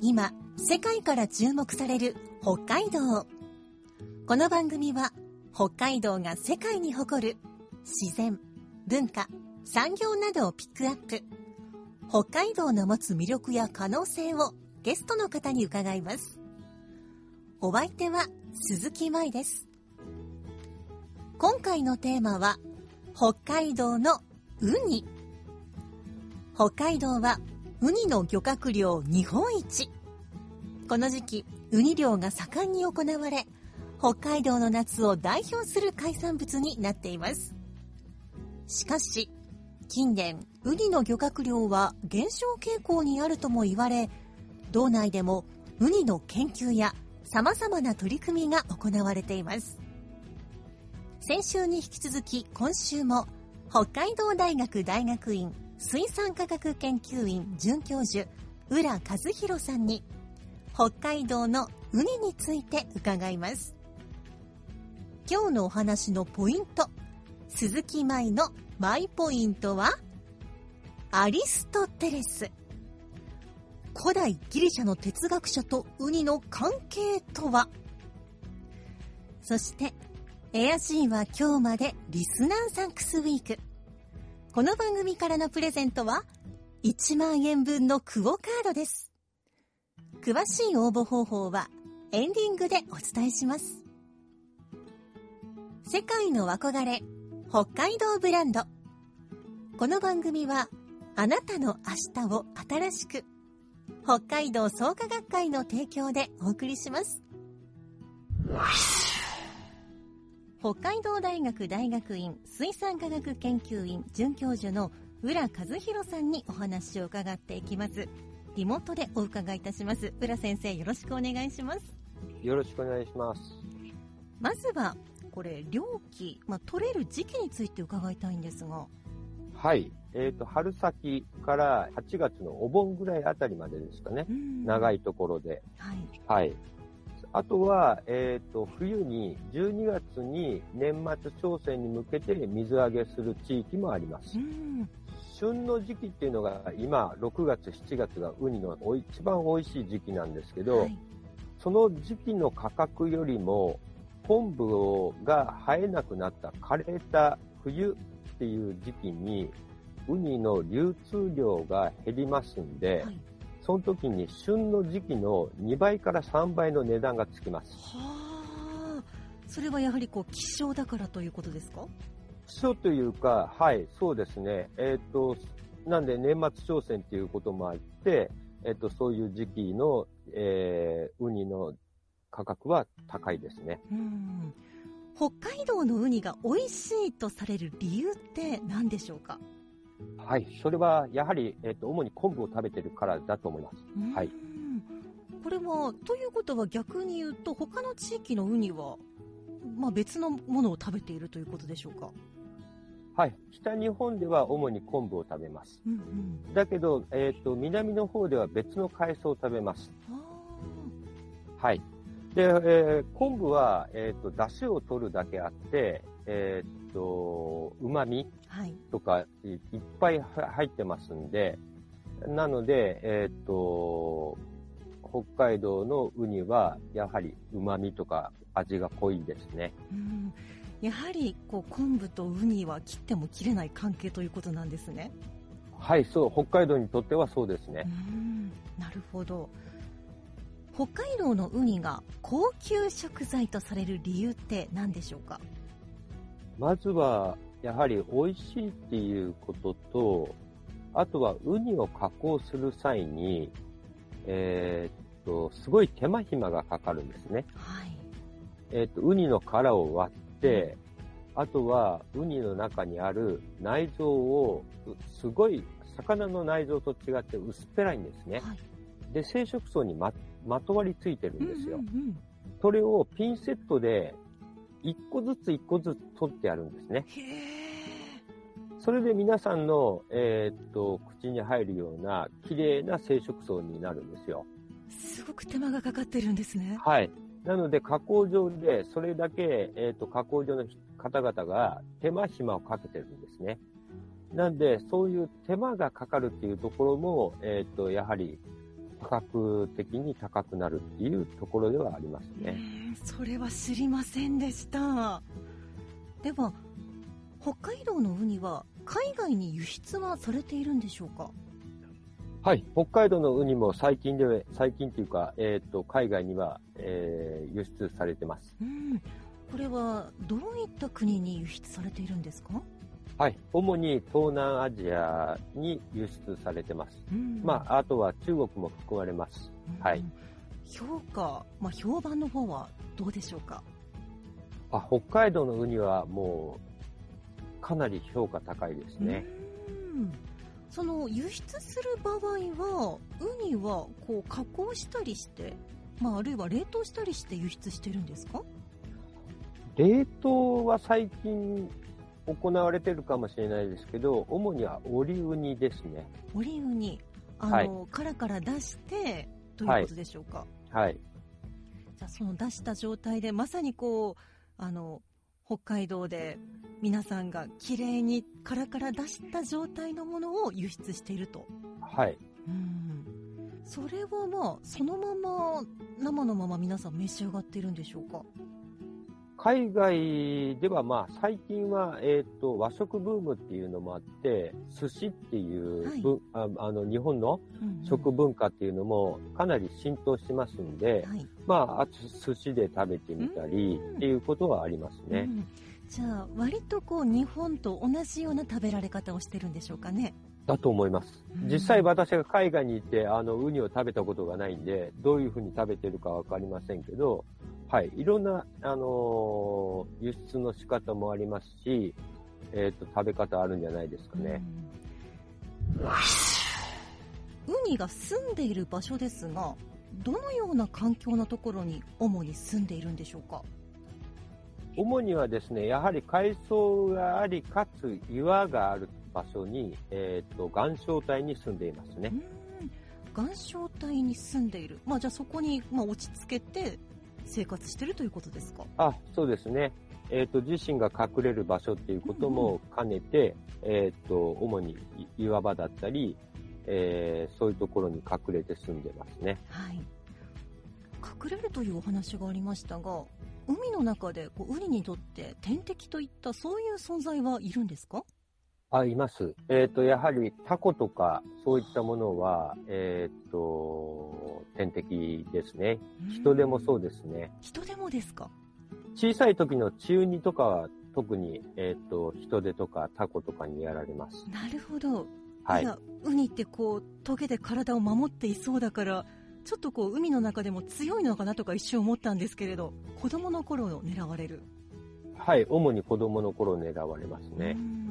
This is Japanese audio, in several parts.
今、世界から注目される北海道。この番組は、北海道が世界に誇る自然、文化、産業などをピックアップ。北海道の持つ魅力や可能性をゲストの方に伺います。お相手は鈴木舞です。今回のテーマは、北海道のウニ。北海道はウニの漁獲量日本一。この時期、ウニ漁が盛んに行われ、北海道の夏を代表する海産物になっています。しかし、近年、ウニの漁獲量は減少傾向にあるとも言われ、道内でもウニの研究や様々な取り組みが行われています。先週に引き続き今週も北海道大学大学院水産科学研究院准教授浦和弘さんに北海道のウニについて伺います。今日のお話のポイント、鈴木舞のマイポイントはアリストテレス。古代ギリシャの哲学者とウニの関係とは？そして、エアシーは今日までリスナーサンクスウィーク。この番組からのプレゼントは1万円分のクオカードです。詳しい応募方法はエンディングでお伝えします。世界の憧れ、北海道ブランド。この番組はあなたの明日を新しく、北海道創価学会の提供でお送りします。北海道大学大学院水産科学研究院准教授の浦和弘さんにお話を伺っていきます。リモートでお伺いいたします。浦先生、よろしくお願いします。よろしくお願いします。まずは、これ、漁期、まあ、取れる時期について伺いたいんですが。はい。えっ、と、春先から8月のお盆ぐらいあたりまでですかね。長い。いところで。はい。はい。あとは、えっ、と、冬に、12月に年末朝鮮に向けて水揚げする地域もありますう。ん。旬の時期っていうのが、今、6月、7月がウニのお一番美味しい時期なんですけど、はい。その時期の価格よりも、昆布が生えなくなった枯れた冬っていう時期に、ウニの流通量が減りますんで、はい。その時に旬の時期の2倍から3倍の値段がつきます。はあ。それはやはりこう、希少だからということですか？そうというか、はい、そうですね。えっ、と、なんで年末商戦っていうこともあって、えっ、と、そういう時期の、えーウニの価格は高いですね。うん。北海道のウニが美味しいとされる理由って何でしょうか？はい、それはやはり、えっ、と、主に昆布を食べてるからだと思います。はいうんこれは、ということは逆に言うと、他の地域のウニは、まあ別のものを食べているということでしょうか？はい、北日本では主に昆布を食べます。うんうん。だけど、えっ、と、南の方では別の海藻を食べます。あはい。で、えー昆布は、えっ、と、出汁を取るだけあって、えっ、と、旨味ーはい。とかいいっぱいは入ってますんで、なので、えっ、と、北海道のウニは、やはり旨味とか味が濃いですね。うん。やはり、こう、昆布とウニは切っても切れない関係ということなんですね。はい、そう、北海道にとってはそうですね。うん。なるほど。北海道のウニが高級食材とされる理由って何でしょうか？まずは、やはり美味しいっていうことと、あとはウニを加工する際に、えーっと、すごい手間暇がかかるんですね。はい。えーっと、ウニの殻を割って、あとはウニの中にある内臓をすごい魚の内臓と違って薄っぺらいんですね。はい。で、生殖層にま、まとわりついてるんですよ。うんうんそれをピンセットで、一個ずつ一個ずつ取ってやるんですね。へえ。それで皆さんの、えーっと、口に入るような綺麗な生殖層になるんですよ。すごく手間がかかってるんですね。はい。なので、加工場で、それだけ、えーっと、加工場の方々が手間暇をかけてるんですね。なんで、そういう手間がかかるっていうところも、えーっと、やはり、価格的に高くなるっていうところではありますうね。んそれは知りませんでした。では、北海道のウニは海外に輸出はされているんでしょうか？はい。北海道のウニも最近で、最近っていうか、えーっと、海外には、えー輸出されてます。うん。これはどういった国に輸出されているんですか？はい。主に東南アジアに輸出されてます。うんまあ、あとは中国も含まれます。はい。評価、まあ、評判の方はどうでしょうか？あ、北海道のウニはもう、かなり評価高いですね。うんその輸出する場合はウニはこう加工したりして、まあ、あるいは冷凍したりして輸出してるんですか？冷凍は最近行われてるかもしれないですけど、主にはオリウニですね。オリウニあの、殻から出してということでしょうか、はい。じゃあその出した状態でまさにこうあの北海道で皆さんがきれいに殻から出した状態のものを輸出していると。はい。うん。それはまあそのまま生のまま皆さん召し上がっているんでしょうか？海外ではまあ最近は、えっ、と、和食ブームっていうのもあって、寿司っていうぶ、ああの日本の食文化っていうのもかなり浸透してますんで、はい。まあ、あと寿司で食べてみたりうん。っていうことはありますね。うん。じゃあ割とこう日本と同じような食べられ方をしてるんでしょうかね。だと思います。うん。実際私が海外に行って、あの、ウニを食べたことがないんで、どういうふうに食べてるかわかりませんけど、はい、いろんな、あのー輸出の仕方もありますし、えっ、と、食べ方あるんじゃないですかね。うん。ウニが住んでいる場所ですがどのような環境のところに主に住んでいるんでしょうか？主にはですね、やはり海藻があり、かつ岩がある場所に、えっ、と、岩礁帯に住んでいますね。うん。岩礁帯に住んでいる、まあ、じゃあそこに、まあ、落ち着けて生活してるということですか？あ、そうですね。えっ、と、自身が隠れる場所っていうことも兼ねて、えっ、と、主に岩場だったり、えーそういうところに隠れて住んでますね。はい隠れるというお話がありましたが海の中でこうウニにとって天敵といったそういう存在はいるんですか？あ、います。えっ、と、やはりタコとか、そういったものは、えっ、と、天敵ですね。人でもそうですね。人でもですか？小さい時の中二とかは特に、えっ、と、人手とかタコとかにやられます。なるほど、はいやウニってこうトゲで体を守っていそうだからちょっとこう海の中でも強いのかなとか一瞬思ったんですけれど子供の頃を狙われるはい、主に子供の頃狙われますうね。ん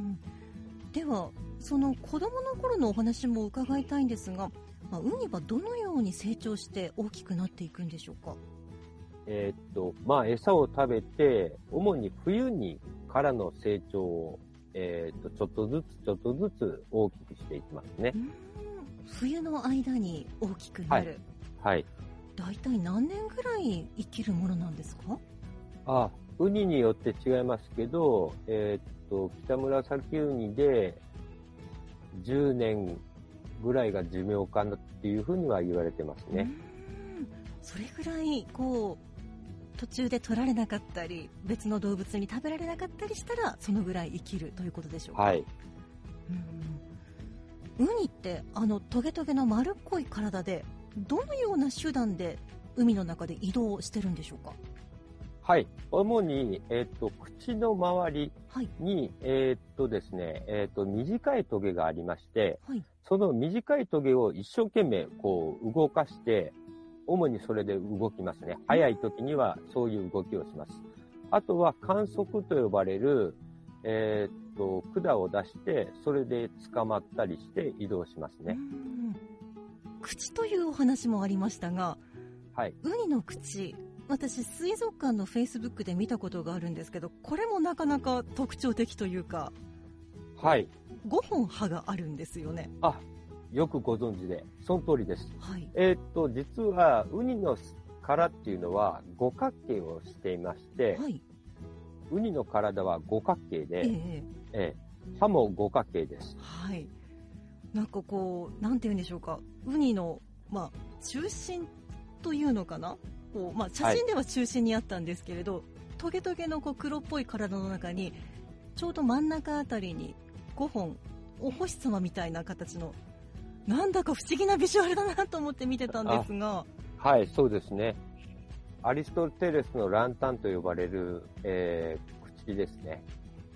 ではその子供の頃のお話も伺いたいんですが、まあ、ウニはどのように成長して大きくなっていくんでしょうか？えっ、と、まあ、餌を食べて、主に冬にからの成長を、えっ、と、ちょっとずつちょっとずつ大きくしていきますね。う。ん。冬の間に大きくなる、はい。大体何年ぐらい生きるものなんですか？あ、ウニによって違いますけど、えっ、と、北紫ウニで10年ぐらいが寿命かなっていうふうには言われてますね。うんそれぐらいこう途中で取られなかったり別の動物に食べられなかったりしたらそのぐらい生きるということでしょうか、はい。うんウニってあのトゲトゲの丸っこい体でどのような手段で海の中で移動してるんでしょうか？はい。主に、えっ、と、口の周りはいに、えっ、とですね、えっ、と、短いトゲがありまして、はいその短いトゲを一生懸命こう動かして、主にそれで動きますね。早い時にはそういう動きをします。あとは観測と呼ばれる、えーっっ、と、管を出して、それで捕まったりして移動しますうね。ん口というお話もありましたが、はい。ウニの口、私、水族館のフェイスブックで見たことがあるんですけど、これもなかなか特徴的というか、はい。5本歯があるんですよね。あ、よくご存知で、その通りです。はい。えーっと、実は、ウニの殻っていうのは五角形をしていまして、はい。ウニの体は五角形えで、ええー歯も五角形です。はい。なんかこう、なんて言うんでしょうか、ウニの、まあ、中心というのかなこう、まあ、写真では中心にあったんですけれど、トゲトゲのこう黒っぽい体の中に、ちょうど真ん中あたりに5本、お星様みたいな形の、なんだか不思議なビジュアルだなと思って見てたんですが、はい、そうですね。アリストテレスのランタンと呼ばれる、えー口ですね。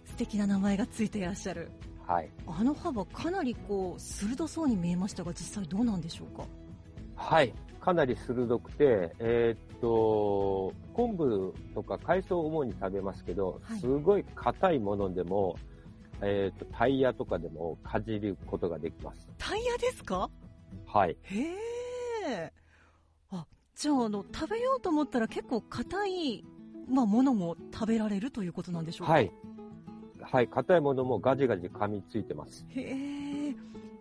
素敵な名前がついていらっしゃる。はい。あの歯はかなりこう、鋭そうに見えましたが、実際どうなんでしょうか？はい。かなり鋭くて、えーっと、昆布とか海藻を主に食べますけど、はいすごい硬いものでも、えーっと、タイヤとかでもかじることができます。タイヤですか？はい。へえ。あ、じゃあ、あの、食べようと思ったら結構硬い、まあ、ものも食べられるということなんでしょうか？はい。はい。硬いものもガジガジ噛みついてます。へえ。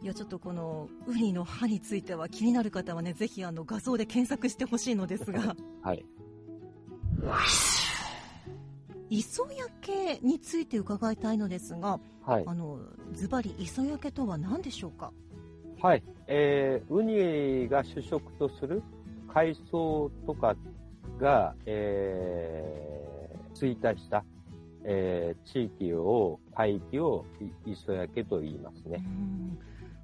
いや、ちょっとこの、ウニの歯については気になる方はね、ぜひあの、画像で検索してほしいのですが、はい。磯焼けについて伺いたいのですが、はい。あの、ズバリ磯焼けとは何でしょうか？はい。えー、ウニが主食とする海藻とかが、えー、衰退した、えー、地域を、海域をい磯焼けと言いますうね。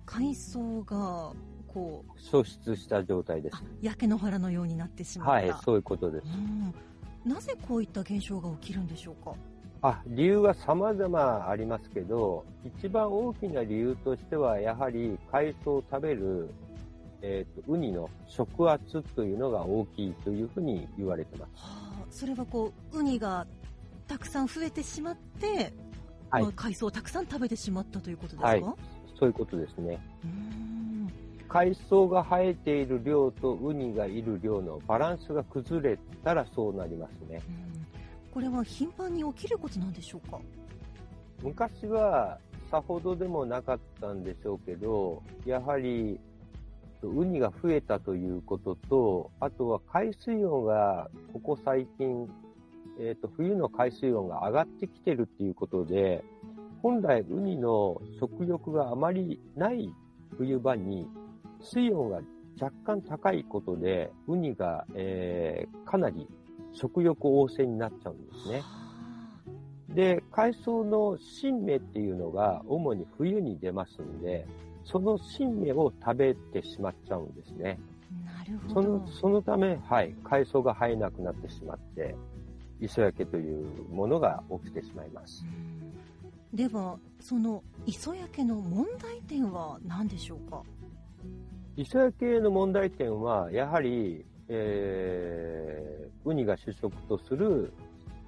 ん海藻が、こう、消失した状態ですあ。焼け野原のようになってしまった。はい、そういうことです。うんなぜこういった現象が起きるんでしょうか？あ、理由は様々ありますけど、一番大きな理由としては、やはり海藻を食べる、えっ、と、ウニの食圧というのが大きいというふうに言われてます。はあ、それはこうウニがたくさん増えてしまって、はいまあ海藻をたくさん食べてしまったということですか、はいそういうことですね。海藻が生えている量とウニがいる量のバランスが崩れたらそうなりますね。うんこれは頻繁に起きることなんでしょうか？昔はさほどでもなかったんでしょうけど、やはりウニが増えたということと、あとは海水温がここ最近、えっ、と、冬の海水温が上がってきてるっていうことで、本来ウニの食欲があまりない冬場に水温が若干高いことで、ウニが、えーかなり食欲旺盛になっちゃうんですね。はで、海藻の新芽っていうのが主に冬に出ますんで、その新芽を食べてしまっちゃうんですね。あなるほそどの、そのため、はい、海藻が生えなくなってしまって、磯焼けというものが起きてしまいますう。んではその磯焼けの問題点は何でしょうか？磯焼けの問題点は、やはり、えー、ウニが主食とする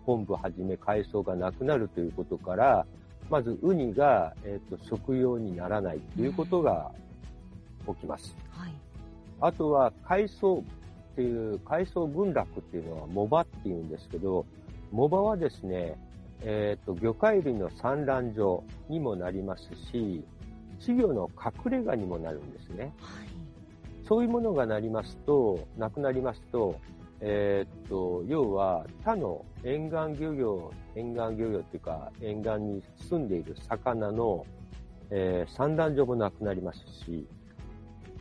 昆布はじめ海藻がなくなるということから、まずウニが、えー、と食用にならないということが起きます。はい。あとは海藻っていう、海藻群落っていうのはモバっていうんですけど、モバはですね、えっ、と、魚介類の産卵場にもなりますし、稚魚の隠れ家にもなるんですね。はいそういうものがなりますと、なくなりますと、えーと、要は他の沿岸漁業、沿岸漁業っていうか、沿岸に住んでいる魚の、えー産卵場もなくなりますし、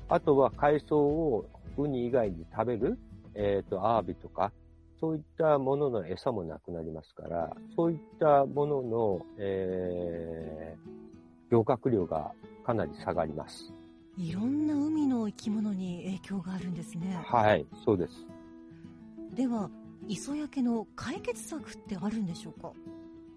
あとは海藻をウニ以外に食べる、えーと、アワビとか、そういったものの餌もなくなりますから、そういったものの、えー、漁獲量がかなり下がります。いろんな海の生き物に影響があるんですねはい、そうです。では磯焼けの解決策ってあるんでしょうか？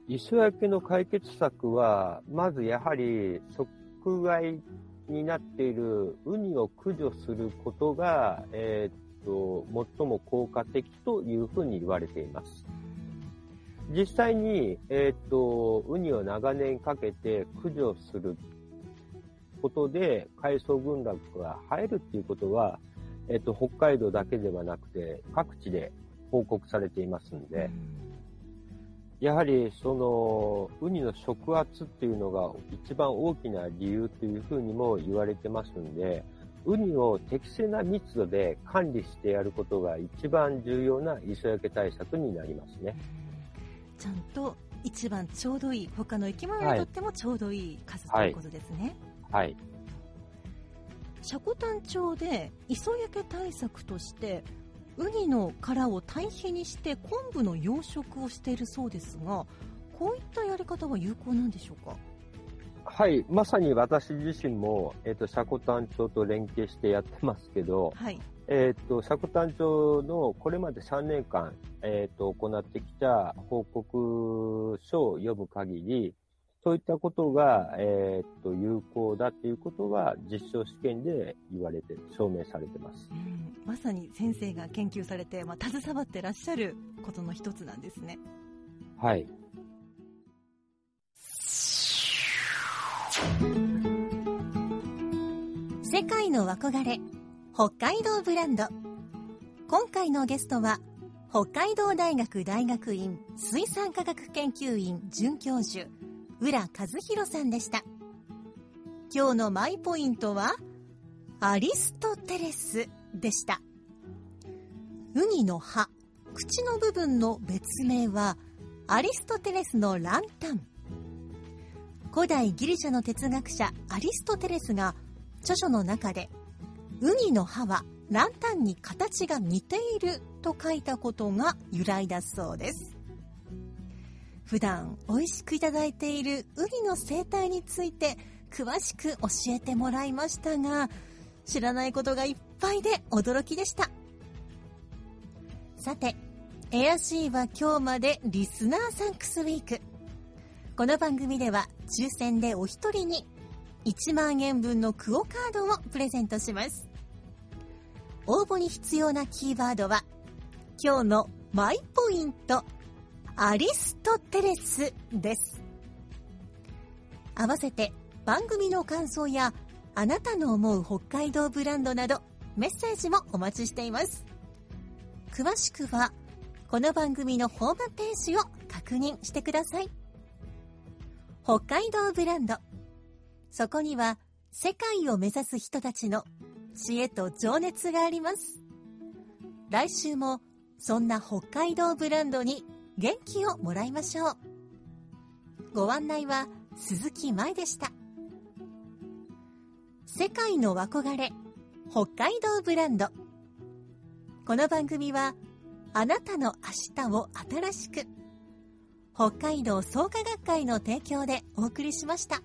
磯焼けの解決策は、まずやはり食害になっているウニを駆除することが、えーっと、最も効果的というふうに言われています。実際に、えっ、と、ウニを長年かけて駆除することで海藻群落が生えるっていうことは、えっ、と、北海道だけではなくて各地で報告されていますんで、やはりそのウニの食圧っていうのが一番大きな理由というふうにも言われてますんで、ウニを適正な密度で管理してやることが一番重要な磯焼け対策になりますね。ちゃんと一番ちょうどいい、他の生き物にとってもちょうどいい数ということですね。はい。積丹町で磯焼け対策としてウニの殻を堆肥にして昆布の養殖をしているそうですがこういったやり方は有効なんでしょうか？はい、まさに私自身も、えっ、と、積丹町と連携してやってますけど、はいえっ、と、積丹町のこれまで3年間、えっ、と、行ってきた報告書を読む限り、そういったことが、えっ、と、有効だっていうことが実証試験で言われて、証明されてます。うんまさに先生が研究されて、まあ、携わってらっしゃることの一つなんですねはい。世界の憧れ北海道ブランド。今回のゲストは北海道大学大学院水産科学研究院准教授浦和弘さんでした。今日のマイポイントはアリストテレスでした。ウニの歯口の部分の別名はアリストテレスのランタン。古代ギリシャの哲学者アリストテレスが著書の中でウニの歯はランタンに形が似ていると書いたことが由来だそうです。普段美味しくいただいているウニの生態について詳しく教えてもらいましたが知らないことがいっぱいで驚きでした。さてエアシーは今日までリスナーサンクスウィーク。この番組では抽選でお一人に1万円分のクオカードをプレゼントします。応募に必要なキーワードは今日のマイポイントアリストテレスです。合わせて番組の感想やあなたの思う北海道ブランドなどメッセージもお待ちしています。詳しくはこの番組のホームページを確認してください。北海道ブランド。そこには世界を目指す人たちの知恵と情熱があります。来週もそんな北海道ブランドに元気をもらいましょう。ご案内は鈴木舞でした。世界の憧れ北海道ブランド。この番組はあなたの明日を新しく北海道創価学会の提供でお送りしました。